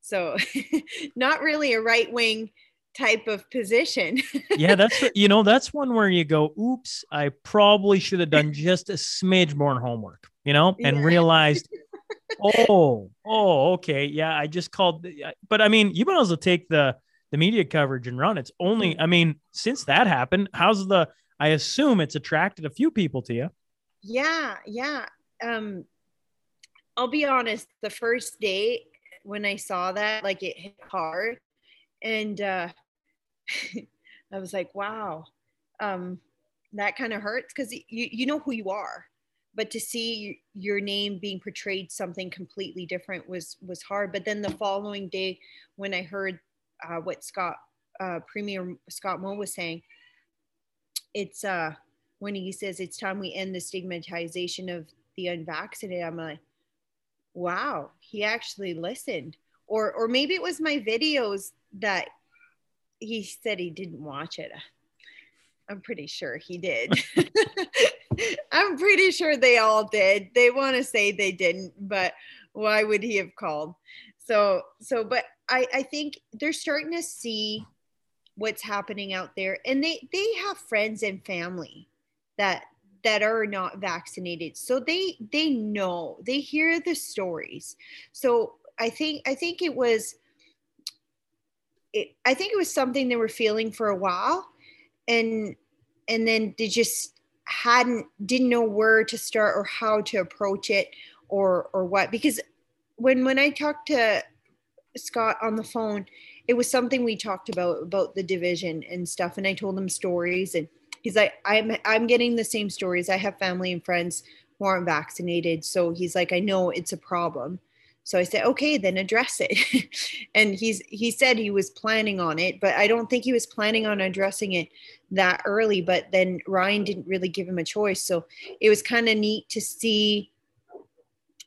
[SPEAKER 2] so not really a right wing type of position
[SPEAKER 1] yeah that's you know that's one where you go oops i probably should have done just a smidge more homework you know, and
[SPEAKER 2] Yeah.
[SPEAKER 1] realized, oh, oh, okay, yeah, I just called. But I mean, you might as well take the the media coverage and run. It's only, mm. I mean, since that happened, how's the? I assume it's attracted a few people to you.
[SPEAKER 2] Yeah, yeah. Um, I'll be honest. The first day when I saw that, like it hit hard, and uh, I was like, "Wow, um, that kind of hurts," because you you know who you are, but to see your name being portrayed something completely different was was hard. But then the following day, when I heard uh, what Scott uh, Premier Scott Moe was saying, it's uh when he says it's time we end the stigmatization of the unvaccinated i'm like wow he actually listened. Or or maybe it was my videos that he said he didn't watch it. I'm pretty sure he did. I'm pretty sure they all did. They want to say they didn't but why would he have called? So so but i i think they're starting to see what's happening out there. And they they have friends and family that that are not vaccinated. So they they know they hear the stories. So i think i think it was it, i think it was something they were feeling for a while and and then they just hadn't didn't know where to start or how to approach it or or what. Because when when i talked to scott on the phone it was something we talked about about the division and stuff. And i told him stories and he's like i'm i'm getting the same stories. I have family and friends who aren't vaccinated. So he's like i know it's a problem. So i said okay then address it. And he's he said he was planning on it but i don't think he was planning on addressing it that early but then ryan didn't really give him a choice. So it was kind of neat to see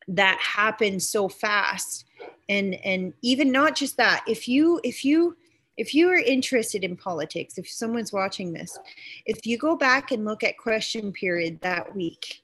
[SPEAKER 2] that happen so fast. And and even not just that if you if you if you are interested in politics if someone's watching this if you go back and look at question period that week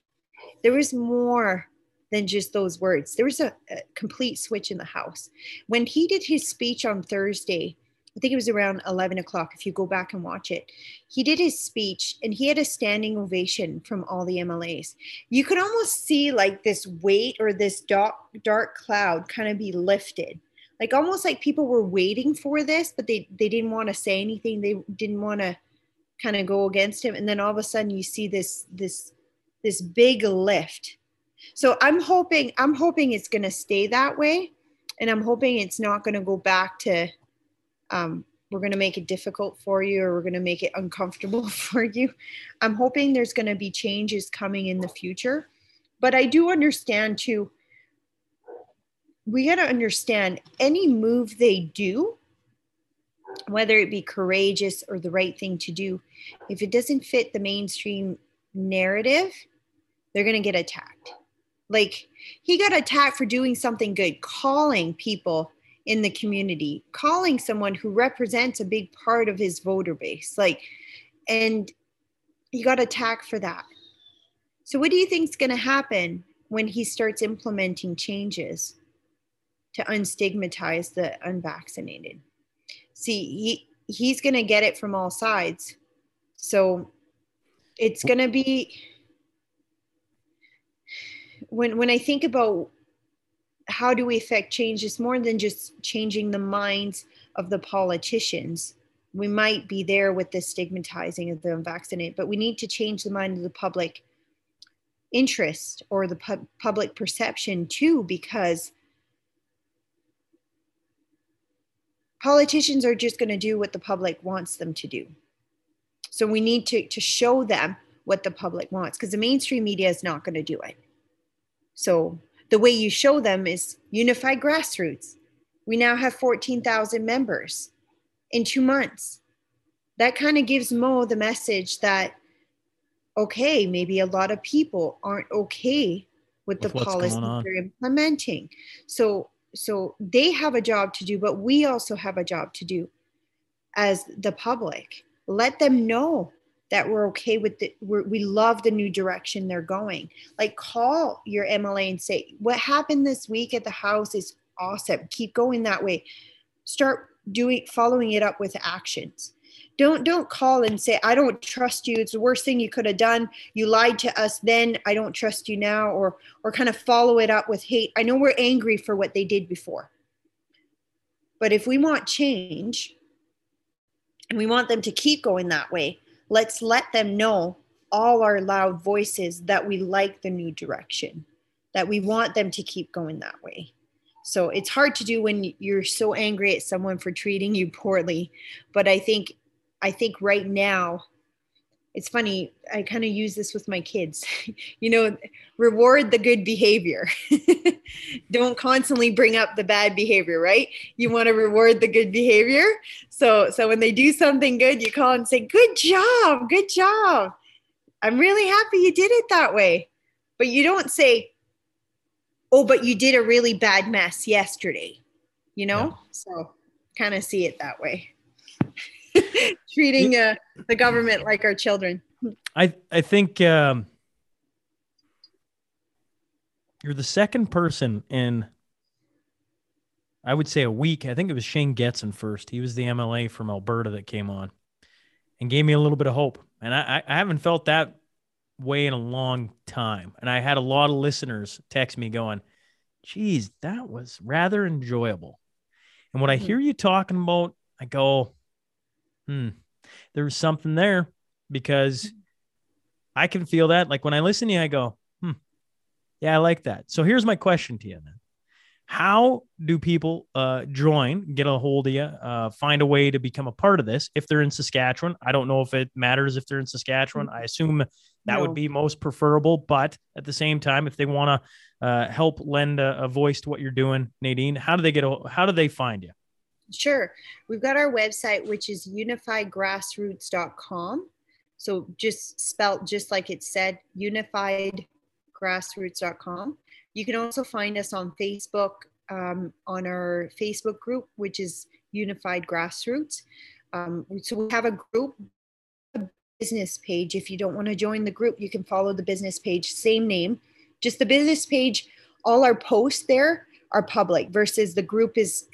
[SPEAKER 2] there was more than just those words. There was a, a complete switch in the house. When he did his speech on thursday i think it was around 11 o'clock if you go back and watch it he did his speech and he had a standing ovation from all the mlas you could almost see like this weight or this dark dark cloud kind of be lifted like almost like people were waiting for this but they they didn't want to say anything. They didn't want to kind of go against him. And then all of a sudden you see this this this big lift. So i'm hoping i'm hoping it's going to stay that way. And i'm hoping it's not going to go back to um, we're going to make it difficult for you or we're going to make it uncomfortable for you. I'm hoping there's going to be changes coming in the future. But i do understand too we got to understand any move they do whether it be courageous or the right thing to do if it doesn't fit the mainstream narrative they're going to get attacked. Like he got attacked for doing something good calling people in the community calling someone who represents a big part of his voter base like and he got attacked for that. So what do you think is going to happen when he starts implementing changes to unstigmatize the unvaccinated. See he he's going to get it from all sides. So it's going to be when when i think about how do we affect change it's more than just changing the minds of the politicians. We might be there with the stigmatizing of the unvaccinated but we need to change the mind of the public interest or the pu- public perception too because politicians are just going to do what the public wants them to do. So we need to to show them what the public wants because the mainstream media is not going to do it. So the way you show them is unified grassroots. We now have 14,000 members in 2 months. That kind of gives mo the message that okay maybe a lot of people aren't okay with,
[SPEAKER 1] With
[SPEAKER 2] the policies they're implementing. So so they have a job to do but we also have a job to do as the public. Let them know that we're okay with the we're, we love the new direction they're going. Like call your mla and say what happened this week at the house is awesome. Keep going that way. Start doing following it up with actions don't don't call and say i don't trust you. It's the worst thing you could have done. You lied to us then. I don't trust you now or or kind of follow it up with hate i know we're angry for what they did before but if we want change and we want them to keep going that way let's let them know all our loud voices that we like the new direction that we want them to keep going that way. So it's hard to do when you're so angry at someone for treating you poorly but i think I think right now, it's funny, I kind of use this with my kids. you know, reward the good behavior. Don't constantly bring up the bad behavior, right? You want to reward the good behavior. So so when they do something good, you call and say, "Good job. Good job. I'm really happy you did it that way." But you don't say, "Oh, but you did a really bad mess yesterday." You know? Yeah. So kind of see it that way. treating uh, the government like our children.
[SPEAKER 1] I I think um, you're the second person in I would say a week. I think it was Shane Getson first. He was the MLA from Alberta that came on and gave me a little bit of hope. And I, I haven't felt that way in a long time. And I had a lot of listeners text me going, geez, that was rather enjoyable. And when I mm-hmm. hear you talking about, I go, hmm, there was something there because I can feel that. Like when I listen to you, I go, hmm, yeah, I like that. So here's my question to you then. How do people uh, join, get a hold of you, uh, find a way to become a part of this if they're in Saskatchewan? I don't know if it matters if they're in Saskatchewan. I assume that no. would be most preferable. But at the same time, if they want to uh, help lend a, a, voice to what you're doing, Nadine, how do they get? A, how do they find you?
[SPEAKER 2] Sure. We've got our website, which is unifiedgrassroots.com. So just spelt just like it said, unifiedgrassroots.com. You can also find us on Facebook, um, on our Facebook group, which is Unified Grassroots. Um, so we have a group a business page. If you don't want to join the group, you can follow the business page, same name, just the business page. All our posts there are public versus the group is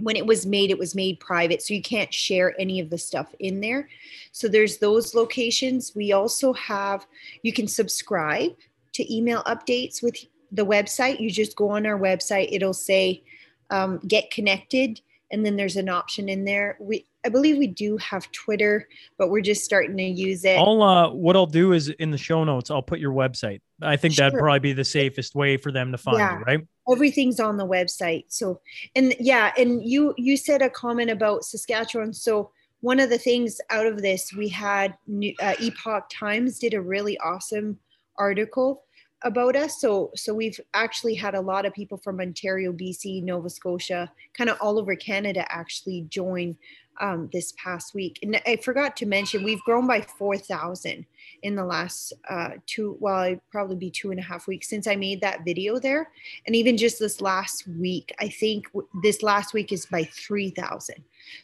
[SPEAKER 2] when it was made it was made private so you can't share any of the stuff in there. So there's those locations. We also have you can subscribe to email updates with the website. You just go on our website it'll say um, get connected and then there's an option in there. We i believe we do have twitter but we're just starting to use it.
[SPEAKER 1] I'll uh what i'll do is in the show notes i'll put your website. I think sure. that'd probably be the safest way for them to find yeah. you right
[SPEAKER 2] everything's on the website. So and yeah and you you said a comment about saskatchewan. So one of the things out of this we had uh, epoch times did a really awesome article about us. So so we've actually had a lot of people from ontario bc nova scotia kind of all over canada actually join um, this past week. And I forgot to mention, we've grown by 4,000 in the last uh, two, well, it'd probably be two and a half weeks since I made that video there. And even just this last week, I think this last week is by 3,000.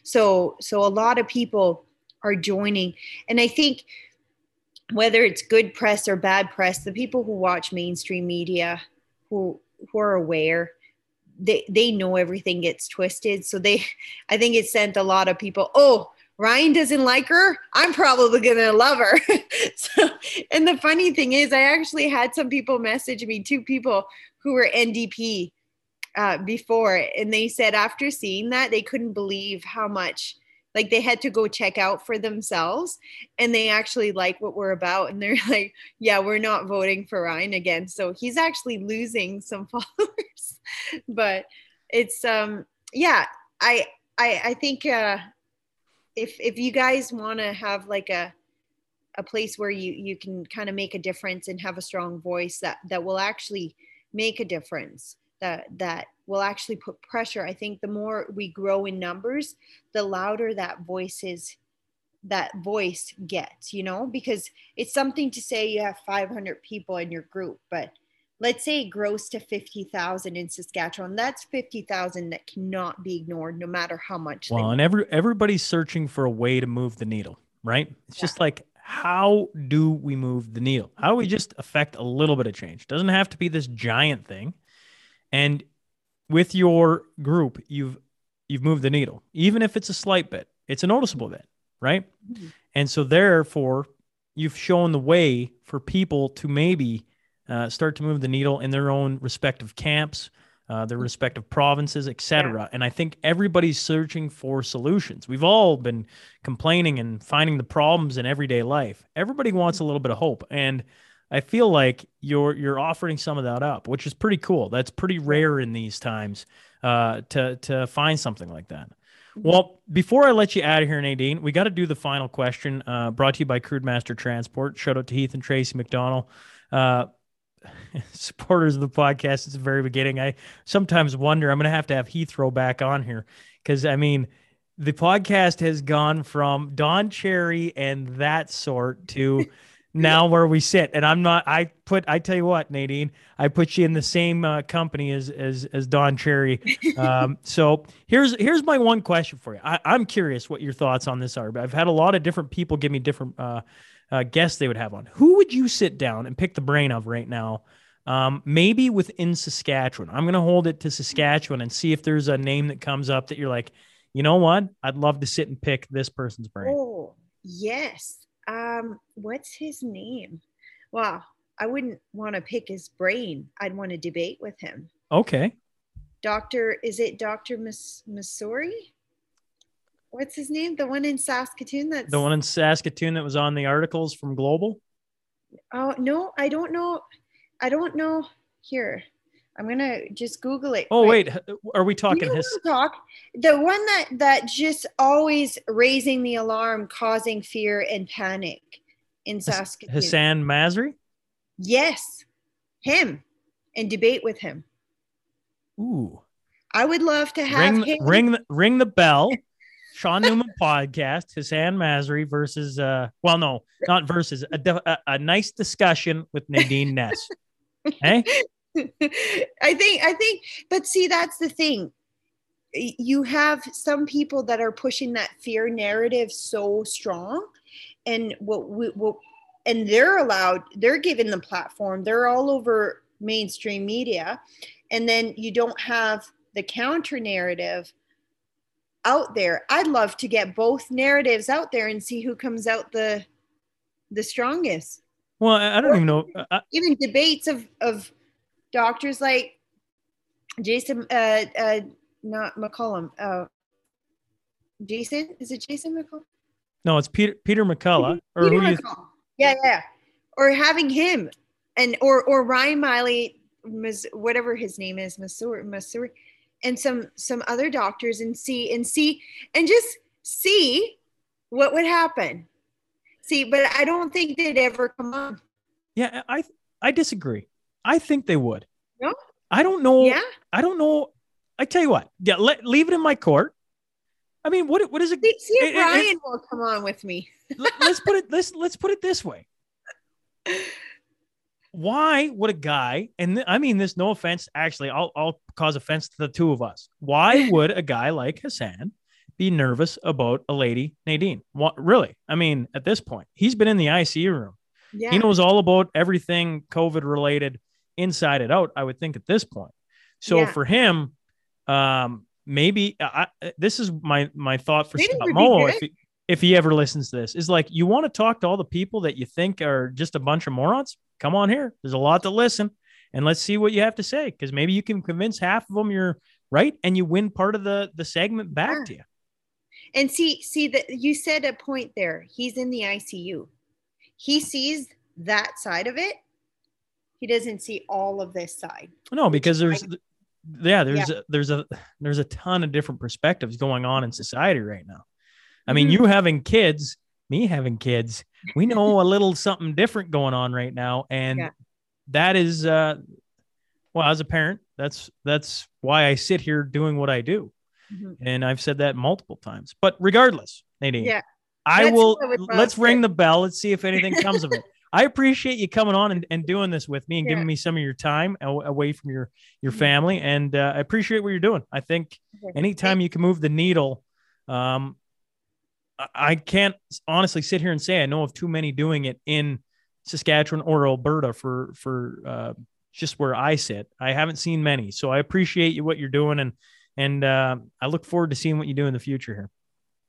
[SPEAKER 2] So, so a lot of people are joining. And I think whether it's good press or bad press, the people who watch mainstream media, who, who are aware, they they know everything gets twisted. So they i think it sent a lot of people oh ryan doesn't like her? I'm probably gonna love her. So and the funny thing is i actually had some people message me two people who were ndp uh, before and they said after seeing that they couldn't believe how much like they had to go check out for themselves and they actually like what we're about and they're like yeah we're not voting for ryan again. So he's actually losing some followers but it's um yeah i i i think uh if if you guys want to have like a a place where you you can kind of make a difference and have a strong voice that that will actually make a difference that that will actually put pressure. I think the more we grow in numbers, the louder that voice is that voice gets, you know, because it's something to say you have 500 people in your group, but let's say it grows to 50,000 in Saskatchewan. That's 50,000 that cannot be ignored no matter how much.
[SPEAKER 1] Well, and every everybody's searching for a way to move the needle, right? It's yeah. just like how do we move the needle? How do we just affect a little bit of change? Doesn't have to be this giant thing. And with your group, you've you've moved the needle, even if it's a slight bit. It's a noticeable bit, right?
[SPEAKER 2] Mhm.
[SPEAKER 1] And so, therefore, you've shown the way for people to maybe uh, start to move the needle in their own respective camps, uh, their respective provinces, etc. And I think everybody's searching for solutions. We've all been complaining and finding the problems in everyday life. Everybody wants a little bit of hope, and I feel like you're you're offering some of that up, which is pretty cool. That's pretty rare in these times uh, to to find something like that. Well, before I let you out of here, Nadine, we got to do the final question. Uh, brought to you by Crude Master Transport. Shout out to Heath and Tracy McDonald. Uh, supporters of the podcast since the very beginning. I sometimes wonder I'm going to have to have Heathrow back on here because I mean, the podcast has gone from Don Cherry and that sort to now where we sit. And I'm not. I put. I tell you what, Nadine, I put you in the same uh, company as as as Don Cherry. Um, so here's here's my one question for you. I, I'm curious what your thoughts on this are. But I've had a lot of different people give me different. Uh, uh, guests they would have on. Who would you sit down and pick the brain of right now? Um, maybe within Saskatchewan. I'm going to hold it to Saskatchewan and see if there's a name that comes up that you're like, you know what? I'd love to sit and pick this person's brain.
[SPEAKER 2] Oh, yes. Um, what's his name? Well, I wouldn't want to pick his brain. I'd want to debate with him.
[SPEAKER 1] Okay.
[SPEAKER 2] Doctor, is it Dr. Mis- Missouri? What's his name? The one in Saskatoon that's
[SPEAKER 1] The one in Saskatoon that was on the articles from Global.
[SPEAKER 2] Oh no, I don't know. I don't know. Here, I'm gonna just Google it.
[SPEAKER 1] Oh,
[SPEAKER 2] quick.
[SPEAKER 1] wait. Are we talking his?
[SPEAKER 2] talk the one that that just always raising the alarm, causing fear and panic in Saskatoon.
[SPEAKER 1] Hassan Masri?
[SPEAKER 2] Yes, him, and debate with him.
[SPEAKER 1] Ooh.
[SPEAKER 2] I would love to have
[SPEAKER 1] Ring,
[SPEAKER 2] him.
[SPEAKER 1] ring, the- ring the bell. Shaun Newman podcast, Hassan Masri versus, uh, well, no, not versus, a, a, a nice discussion with Nadine Ness. Hey?
[SPEAKER 2] I think I think but see that's the thing. You have some people that are pushing that fear narrative so strong and what we what and they're allowed they're given the platform. They're all over mainstream media and then you don't have the counter narrative out there. I'd love to get both narratives out there and see who comes out the the strongest
[SPEAKER 1] Well, I I don't even know. I,
[SPEAKER 2] even debates of of doctors like Jason uh uh not McCollum uh Jason is it Jason McCollum
[SPEAKER 1] no, it's Peter Peter McCullough. Or
[SPEAKER 2] Peter
[SPEAKER 1] who do you,
[SPEAKER 2] yeah yeah or having him and or or Ryan Meili whatever his name is Missouri Missouri and some some other doctors and see and see and just see what would happen see but I don't think they'd ever come on
[SPEAKER 1] yeah, I I disagree. I think they would.
[SPEAKER 2] No?
[SPEAKER 1] I don't know.
[SPEAKER 2] yeah
[SPEAKER 1] I don't know. I tell you what. Yeah, let leave it in my court. I mean, what what is it?
[SPEAKER 2] see, see if
[SPEAKER 1] it- it-
[SPEAKER 2] Ryan will come on with me
[SPEAKER 1] let- let's put it let's let's put it this way. Why would a guy and I mean this no offense actually I'll I'll cause offense to the two of us. Why would a guy like Hassan be nervous about a lady Nadine? What really? I mean at this point he's been in the ICU room.
[SPEAKER 2] yeah
[SPEAKER 1] He knows all about everything COVID related inside and out I would think at this point. So
[SPEAKER 2] Yeah.
[SPEAKER 1] for him um maybe I, this is my my thought for Scott Moe if he, if he ever listens to this is like you want to talk to all the people that you think are just a bunch of morons come on here there's a lot to listen and let's see what you have to say because maybe you can convince half of them you're right and you win part of the the segment back
[SPEAKER 2] Yeah.
[SPEAKER 1] to you
[SPEAKER 2] And see, see that you said a point there. He's in the ICU. He sees that side of it. He doesn't see all of this side.
[SPEAKER 1] no because there's yeah there's a, there's a there's a ton of different perspectives going on in society right now i mean
[SPEAKER 2] Mhm.
[SPEAKER 1] you having kids me having kids we know a little something different going on right now and
[SPEAKER 2] Yeah.
[SPEAKER 1] that is uh well as a parent that's that's why i sit here doing what i do
[SPEAKER 2] Mhm.
[SPEAKER 1] and i've said that multiple times but regardless nadine
[SPEAKER 2] Yeah.
[SPEAKER 1] i
[SPEAKER 2] That's
[SPEAKER 1] will
[SPEAKER 2] I
[SPEAKER 1] let's ring the bell let's see if anything comes of it i appreciate you coming on and, and doing this with me and
[SPEAKER 2] Yeah.
[SPEAKER 1] giving me some of your time away from your your
[SPEAKER 2] Mhm.
[SPEAKER 1] family and uh, i appreciate what you're doing i think anytime you can move the needle um I- can't honestly sit here and say i know of too many doing it in saskatchewan or alberta for for uh just where i sit i haven't seen many so i appreciate you what you're doing and and uh, i look forward to seeing what you do in the future here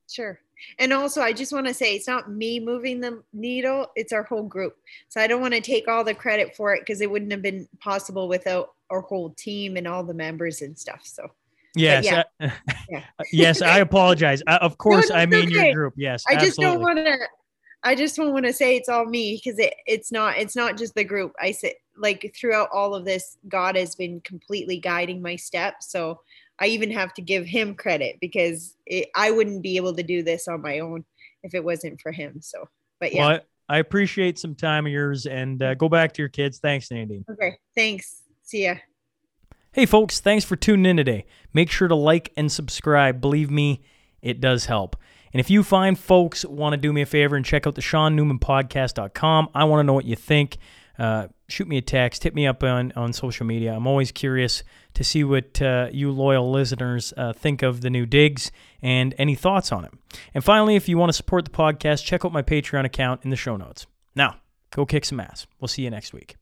[SPEAKER 2] Sure. And also, I just want to say it's not me moving the needle, it's our whole group. So I don't want to take all the credit for it because it wouldn't have been possible without our whole team and all the members and stuff. So,
[SPEAKER 1] yes.
[SPEAKER 2] yeah.
[SPEAKER 1] uh,
[SPEAKER 2] Yeah.
[SPEAKER 1] yes. I apologize. Uh, of course,
[SPEAKER 2] no,
[SPEAKER 1] I mean your group. Yes.
[SPEAKER 2] I just don't want to. I just don't want to say it's all me because it, it's not. It's not just the group. I say like throughout all of this, God has been completely guiding my steps. So I even have to give Him credit because it, I wouldn't be able to do this on my own if it wasn't for Him. So, but yeah.
[SPEAKER 1] Well, I, I appreciate some time of yours and uh, go back to your kids. Thanks, Nadine.
[SPEAKER 2] Okay. Thanks. See ya.
[SPEAKER 1] Hey, folks, thanks for tuning in today. Make sure to like and subscribe. Believe me, it does help. And if you find folks want to do me a favor and check out the Shaun Newman podcast.com, I want to know what you think. Uh, shoot me a text, hit me up on, on social media. I'm always curious to see what uh, you loyal listeners uh, think of the new digs and any thoughts on it. And finally, if you want to support the podcast, check out my Patreon account in the show notes. Now, go kick some ass. We'll see you next week.